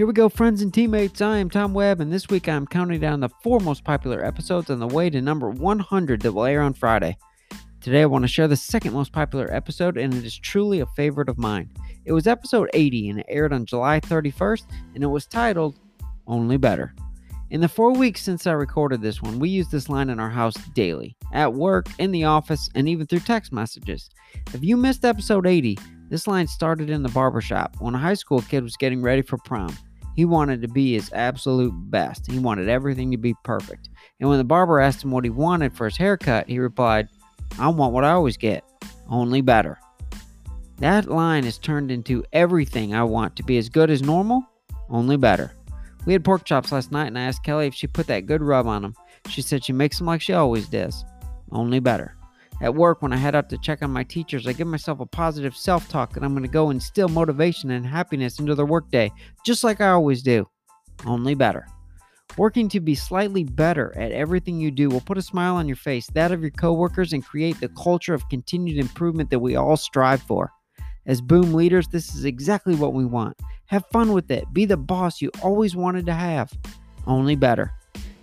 Here we go, friends and teammates. I am Tom Webb, and this week I'm counting down the four most popular episodes on the way to number 100 that will air on Friday. Today I want to share the second most popular episode, and it is truly a favorite of mine. It was episode 80, and it aired on July 31st, and it was titled Only Better. In the four weeks since I recorded this one, we use this line in our house daily at work, in the office, and even through text messages. If you missed episode 80, this line started in the barbershop when a high school kid was getting ready for prom. He wanted to be his absolute best. He wanted everything to be perfect. And when the barber asked him what he wanted for his haircut, he replied, I want what I always get, only better. That line has turned into everything I want to be as good as normal, only better. We had pork chops last night, and I asked Kelly if she put that good rub on them. She said she makes them like she always does, only better. At work, when I head out to check on my teachers, I give myself a positive self talk that I'm going to go instill motivation and happiness into their workday, just like I always do, only better. Working to be slightly better at everything you do will put a smile on your face, that of your coworkers, and create the culture of continued improvement that we all strive for. As boom leaders, this is exactly what we want. Have fun with it. Be the boss you always wanted to have. Only better.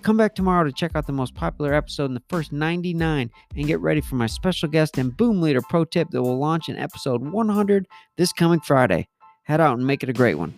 Come back tomorrow to check out the most popular episode in the first 99 and get ready for my special guest and boom leader pro tip that will launch in episode 100 this coming Friday. Head out and make it a great one.